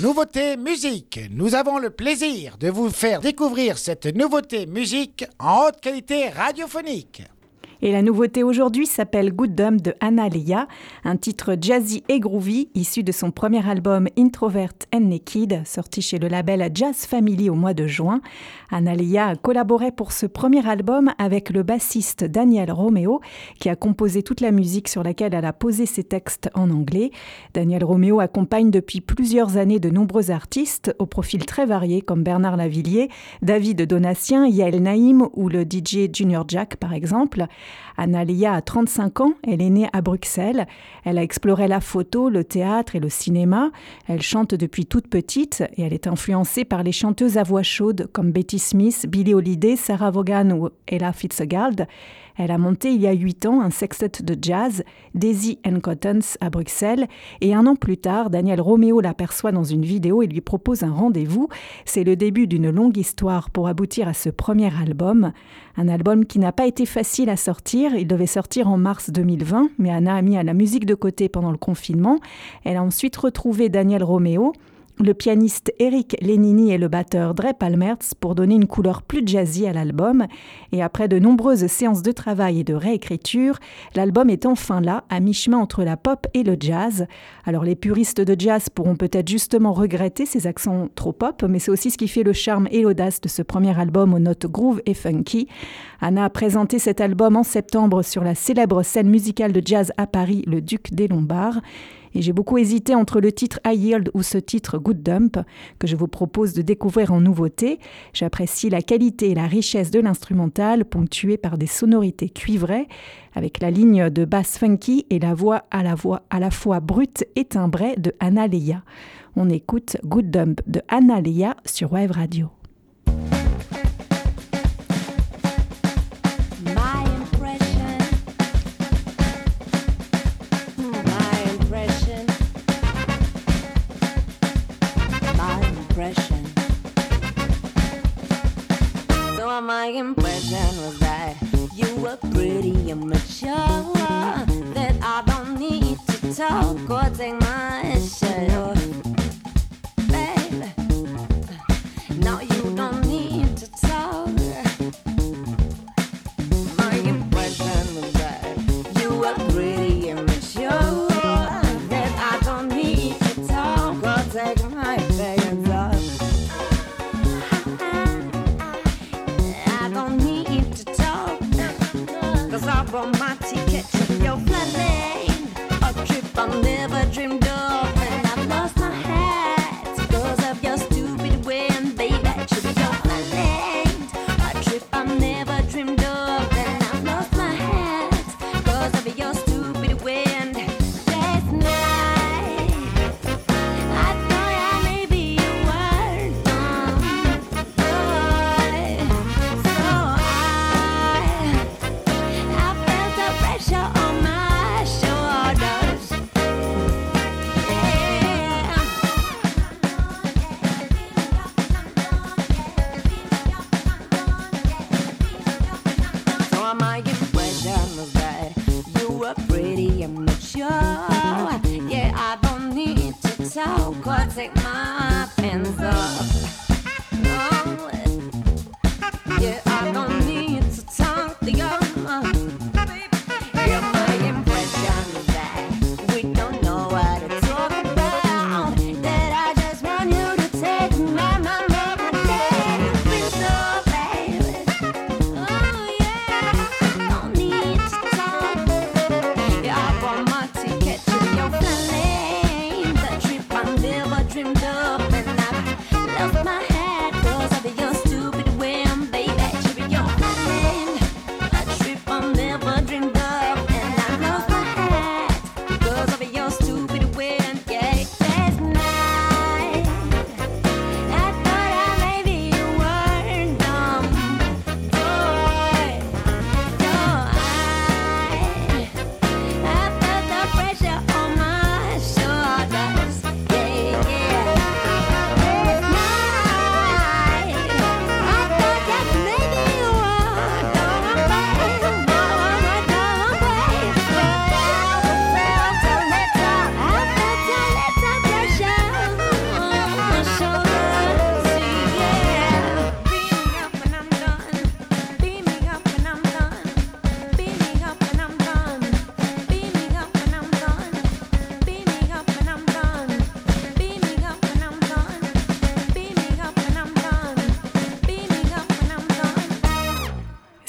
Nouveauté musique. Nous avons le plaisir de vous faire découvrir cette nouveauté musique en haute qualité radiophonique. Et la nouveauté aujourd'hui s'appelle Good Dumb de Anna Leia, un titre jazzy et groovy issu de son premier album Introvert and Naked, sorti chez le label Jazz Family au mois de juin. Anna Leia a collaboré pour ce premier album avec le bassiste Daniel Romeo, qui a composé toute la musique sur laquelle elle a posé ses textes en anglais. Daniel Romeo accompagne depuis plusieurs années de nombreux artistes au profil très varié comme Bernard Lavillier, David Donatien, Yael Naïm ou le DJ Junior Jack par exemple. Analia a 35 ans, elle est née à Bruxelles. Elle a exploré la photo, le théâtre et le cinéma. Elle chante depuis toute petite et elle est influencée par les chanteuses à voix chaude comme Betty Smith, Billie Holiday, Sarah Vaughan ou Ella Fitzgerald. Elle a monté il y a huit ans un sextet de jazz, Daisy and Cottons, à Bruxelles, et un an plus tard, Daniel Romeo l'aperçoit dans une vidéo et lui propose un rendez-vous. C'est le début d'une longue histoire pour aboutir à ce premier album. Un album qui n'a pas été facile à sortir. Il devait sortir en mars 2020, mais Anna a mis à la musique de côté pendant le confinement. Elle a ensuite retrouvé Daniel Romeo le pianiste Eric Lenini et le batteur Dre Palmertz pour donner une couleur plus jazzy à l'album. Et après de nombreuses séances de travail et de réécriture, l'album est enfin là, à mi-chemin entre la pop et le jazz. Alors les puristes de jazz pourront peut-être justement regretter ces accents trop pop, mais c'est aussi ce qui fait le charme et l'audace de ce premier album aux notes groove et funky. Anna a présenté cet album en septembre sur la célèbre scène musicale de jazz à Paris, le Duc des Lombards. Et j'ai beaucoup hésité entre le titre I Yield ou ce titre Good Dump que je vous propose de découvrir en nouveauté. J'apprécie la qualité et la richesse de l'instrumental ponctuée par des sonorités cuivrées avec la ligne de basse funky et la voix à la voix à la fois brute et timbrée de Anna Leia. On écoute Good Dump de Anna Leia sur Wave Radio. My impression was that you were pretty immature. That I don't need to talk for my ciao, I'll take my pins up.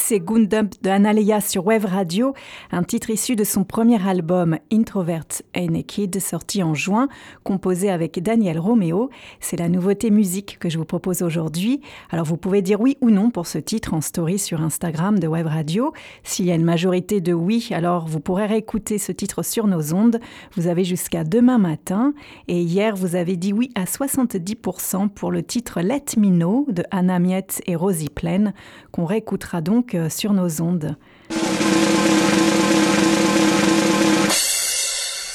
C'est Gundump de Analea sur Wave Radio, un titre issu de son premier album Introvert and Naked, sorti en juin, composé avec Daniel Romeo. C'est la nouveauté musique que je vous propose aujourd'hui. Alors vous pouvez dire oui ou non pour ce titre en story sur Instagram de Wave Radio. S'il y a une majorité de oui, alors vous pourrez réécouter ce titre sur nos ondes. Vous avez jusqu'à demain matin. Et hier, vous avez dit oui à 70% pour le titre Let Me Know de Anna Miette et Rosie Plaine, qu'on réécoutera donc euh, sur nos ondes.